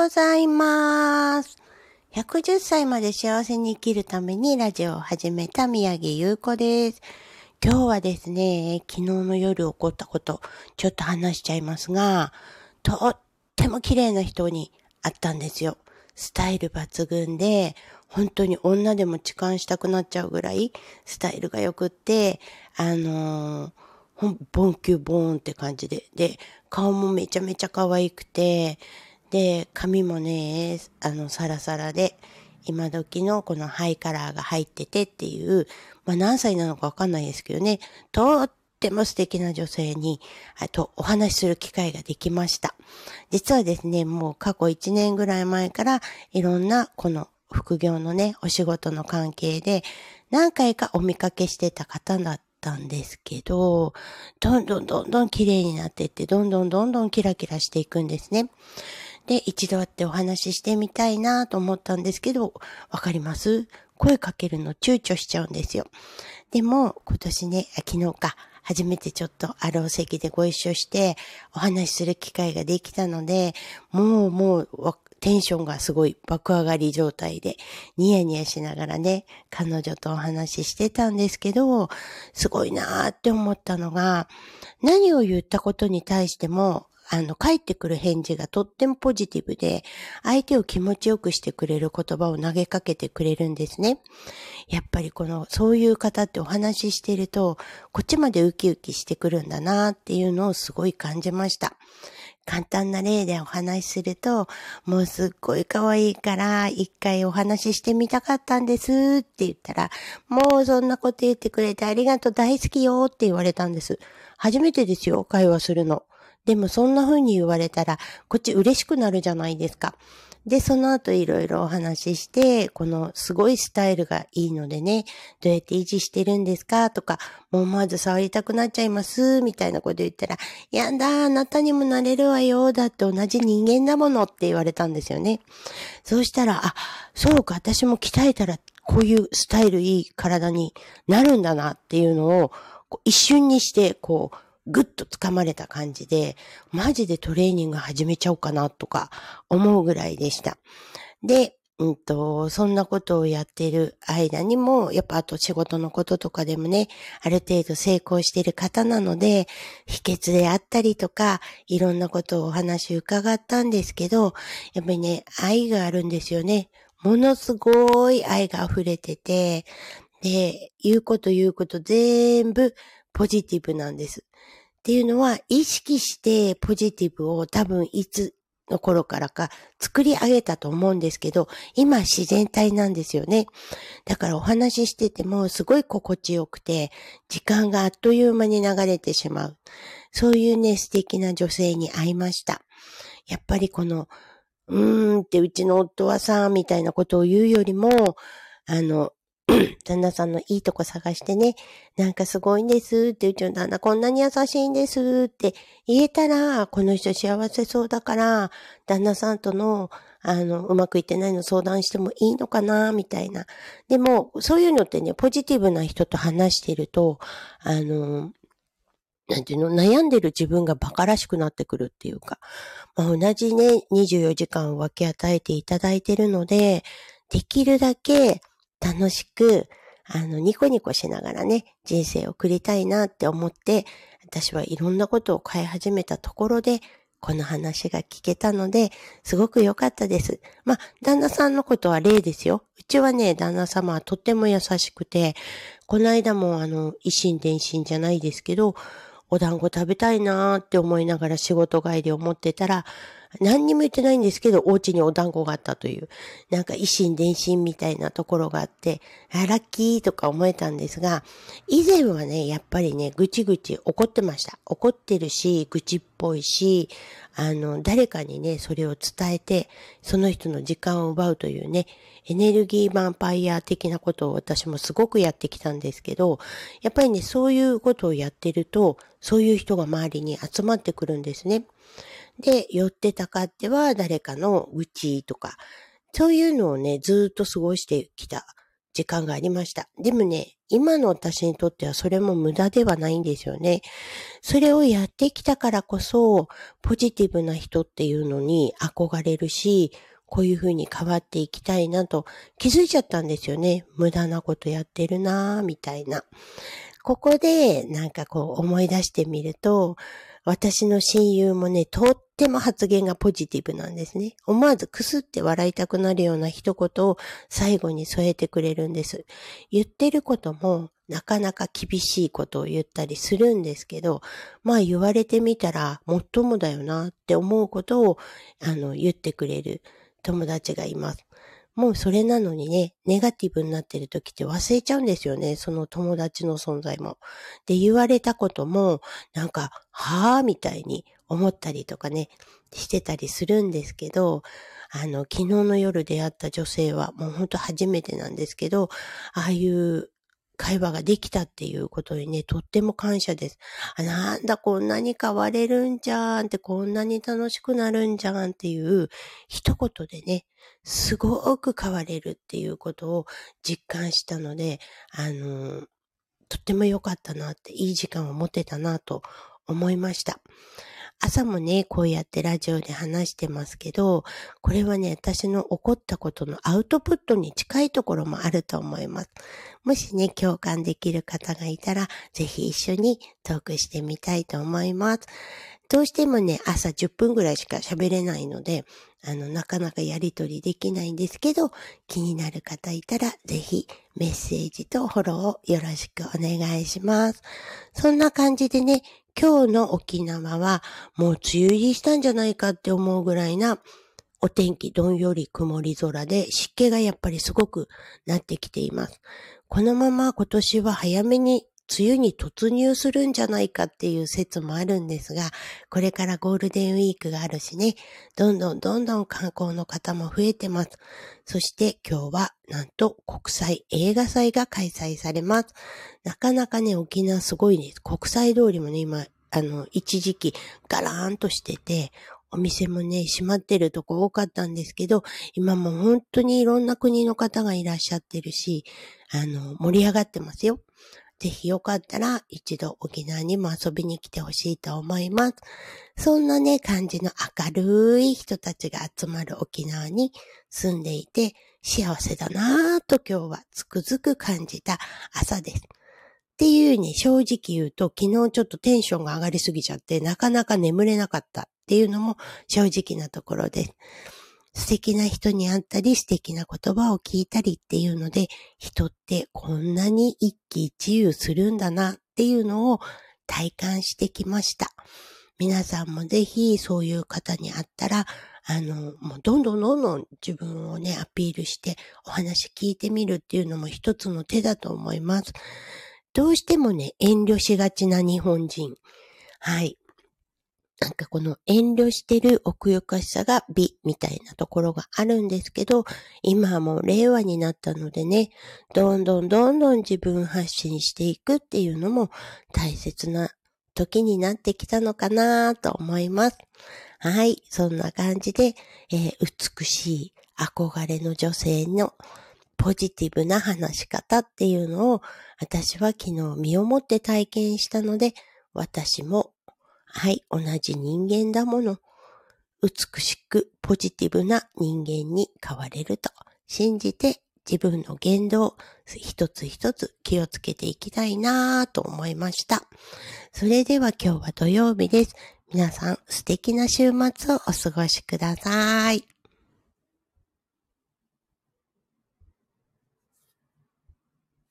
ございます。110歳まで幸せに生きるためにラジオを始めた宮城優子です。今日はですね、昨日の夜起こったこと、ちょっと話しちゃいますが、とっても綺麗な人に会ったんですよ。スタイル抜群で、本当に女でも痴漢したくなっちゃうぐらい、スタイルが良くって、あのー、ボンキュボーンって感じで、で、顔もめちゃめちゃ可愛くて、で、髪もね、あの、サラサラで、今時のこのハイカラーが入っててっていう、まあ何歳なのかわかんないですけどね、とっても素敵な女性に、あとお話しする機会ができました。実はですね、もう過去1年ぐらい前からいろんなこの副業のね、お仕事の関係で何回かお見かけしてた方だったんですけど、どんどんどんどん綺麗になってって、どんどんどんどんキラキラしていくんですね。で、一度会ってお話ししてみたいなと思ったんですけど、わかります？声かけるの躊躇しちゃうんですよ。でも、今年ね、昨日か、初めてちょっとあるお席でご一緒してお話しする機会ができたので、もうもうテンションがすごい爆上がり状態で、ニヤニヤしながらね、彼女とお話ししてたんですけど、すごいなーって思ったのが、何を言ったことに対しても、あの、返ってくる返事がとってもポジティブで、相手を気持ちよくしてくれる言葉を投げかけてくれるんですね。やっぱりこの、そういう方ってお話ししてると、こっちまでウキウキしてくるんだなっていうのをすごい感じました。簡単な例でお話しすると、もうすっごい可愛いから、一回お話ししてみたかったんですって言ったら、もうそんなこと言ってくれてありがとう大好きよって言われたんです。初めてですよ、会話するの。でもそんな風に言われたら、こっち嬉しくなるじゃないですか。で、その後いろいろお話しして、このすごいスタイルがいいのでね、どうやって維持してるんですか？とか、もうまず触りたくなっちゃいます？みたいなこと言ったら、やだ、あなたにもなれるわよ。だって同じ人間だものって言われたんですよね。そうしたら、あ、そうか、私も鍛えたらこういうスタイルいい体になるんだなっていうのを、一瞬にして、こう、ぐっと掴まれた感じで、マジでトレーニング始めちゃおうかなとか思うぐらいでした。で、うんと、そんなことをやってる間にも、やっぱあと仕事のこととかでもね、ある程度成功してる方なので、秘訣であったりとか、いろんなことをお話伺ったんですけど、やっぱりね、愛があるんですよね。ものすごい愛が溢れてて、で、言うこと言うこと全部ポジティブなんです。っていうのは、意識してポジティブを多分いつの頃からか作り上げたと思うんですけど、今自然体なんですよね。だからお話ししててもすごい心地よくて、時間があっという間に流れてしまう。そういうね、素敵な女性に会いました。やっぱりこの、うーんってうちの夫はさ、みたいなことを言うよりも、あの、旦那さんのいいとこ探してね、なんかすごいんです。って言、うちの旦那こんなに優しいんですって言えたら、この人幸せそうだから、旦那さんとの、あの、うまくいってないの相談してもいいのかな、みたいな。でも、そういうのってね、ポジティブな人と話してると、あの、なんていうの、悩んでる自分が馬鹿らしくなってくるっていうか、まあ、同じね、24時間を分け与えていただいてるので、できるだけ楽しく、あの、ニコニコしながらね、人生を送りたいなって思って、私はいろんなことを変え始めたところで、この話が聞けたので、すごく良かったです。まあ、旦那さんのことは例ですよ。うちはね、旦那様はとっても優しくて、この間もあの、一心伝心じゃないですけど、お団子食べたいなーって思いながら仕事帰り思ってたら、何にも言ってないんですけど、お家にお団子があったという、なんか維心伝心みたいなところがあって、あ、ラッキーとか思えたんですが、以前はね、やっぱりね、ぐちぐち怒ってました。怒ってるし、愚痴っぽいし、あの、誰かにね、それを伝えて、その人の時間を奪うというね、エネルギーヴァンパイア的なことを私もすごくやってきたんですけど、やっぱりね、そういうことをやってると、そういう人が周りに集まってくるんですね。で、寄ってたかっては誰かの愚痴とか、そういうのをね、ずっと過ごしてきた時間がありました。でもね、今の私にとってはそれも無駄ではないんですよね。それをやってきたからこそ、ポジティブな人っていうのに憧れるし、こういう風に変わっていきたいなと気づいちゃったんですよね。無駄なことやってるなぁ、みたいな。ここでなんかこう思い出してみると、私の親友もね、とっても発言がポジティブなんですね。思わずくすって笑いたくなるような一言を最後に添えてくれるんです。言ってることもなかなか厳しいことを言ったりするんですけど、まあ言われてみたら、もっともだよなって思うことを、あの、言ってくれる友達がいます。もうそれなのにね、ネガティブになってる時って忘れちゃうんですよね。その友達の存在も。で、言われたことも、なんか、はぁみたいに思ったりとかね、してたりするんですけど、あの、昨日の夜出会った女性は、もうほんと初めてなんですけど、ああいう会話ができたっていうことにね、とっても感謝です。あ、なんだ、こんなに変われるんじゃんって、こんなに楽しくなるんじゃんっていう、一言でね、すごく変われるっていうことを実感したので、あの、とっても良かったなって、いい時間を持てたなと思いました。朝もね、こうやってラジオで話してますけど、これはね、私の起こったことのアウトプットに近いところもあると思います。もしね、共感できる方がいたら、ぜひ一緒にトークしてみたいと思います。どうしてもね、朝10分ぐらいしか喋れないので、あの、なかなかやりとりできないんですけど、気になる方いたら、ぜひメッセージとフォローをよろしくお願いします。そんな感じでね、今日の沖縄はもう梅雨入りしたんじゃないかって思うぐらいなお天気どんより曇り空で湿気がやっぱりすごくなってきています。このまま今年は早めに梅雨に突入するんじゃないかっていう説もあるんですが、これからゴールデンウィークがあるしね、どんどんどんどん観光の方も増えてます。そして今日はなんと国際映画祭が開催されます。なかなかね、沖縄すごいです。国際通りもね、今、あの、一時期ガラーンとしてて、お店もね、閉まってるとこ多かったんですけど、今も本当にいろんな国の方がいらっしゃってるし、あの、盛り上がってますよ。ぜひよかったら一度沖縄にも遊びに来てほしいと思います。そんなね、感じの明るい人たちが集まる沖縄に住んでいて幸せだなぁと今日はつくづく感じた朝です。っていうに正直言うと昨日ちょっとテンションが上がりすぎちゃってなかなか眠れなかったっていうのも正直なところです。素敵な人に会ったり素敵な言葉を聞いたりっていうので、人ってこんなに一喜一憂するんだなっていうのを体感してきました。皆さんもぜひそういう方に会ったら、あの、もうどんどんどんどん自分をね、アピールしてお話聞いてみるっていうのも一つの手だと思います。どうしてもね、遠慮しがちな日本人。はい。なんかこの遠慮してる奥ゆかしさが美みたいなところがあるんですけど、今はもう令和になったのでね、どんどんどんどん自分発信していくっていうのも大切な時になってきたのかなと思います。はい。そんな感じで、えー、美しい憧れの女性のポジティブな話し方っていうのを私は昨日身をもって体験したので、私もはい、同じ人間だもの。美しくポジティブな人間に変われると信じて自分の言動一つ一つ気をつけていきたいなぁと思いました。それでは今日は土曜日です。皆さん素敵な週末をお過ごしください。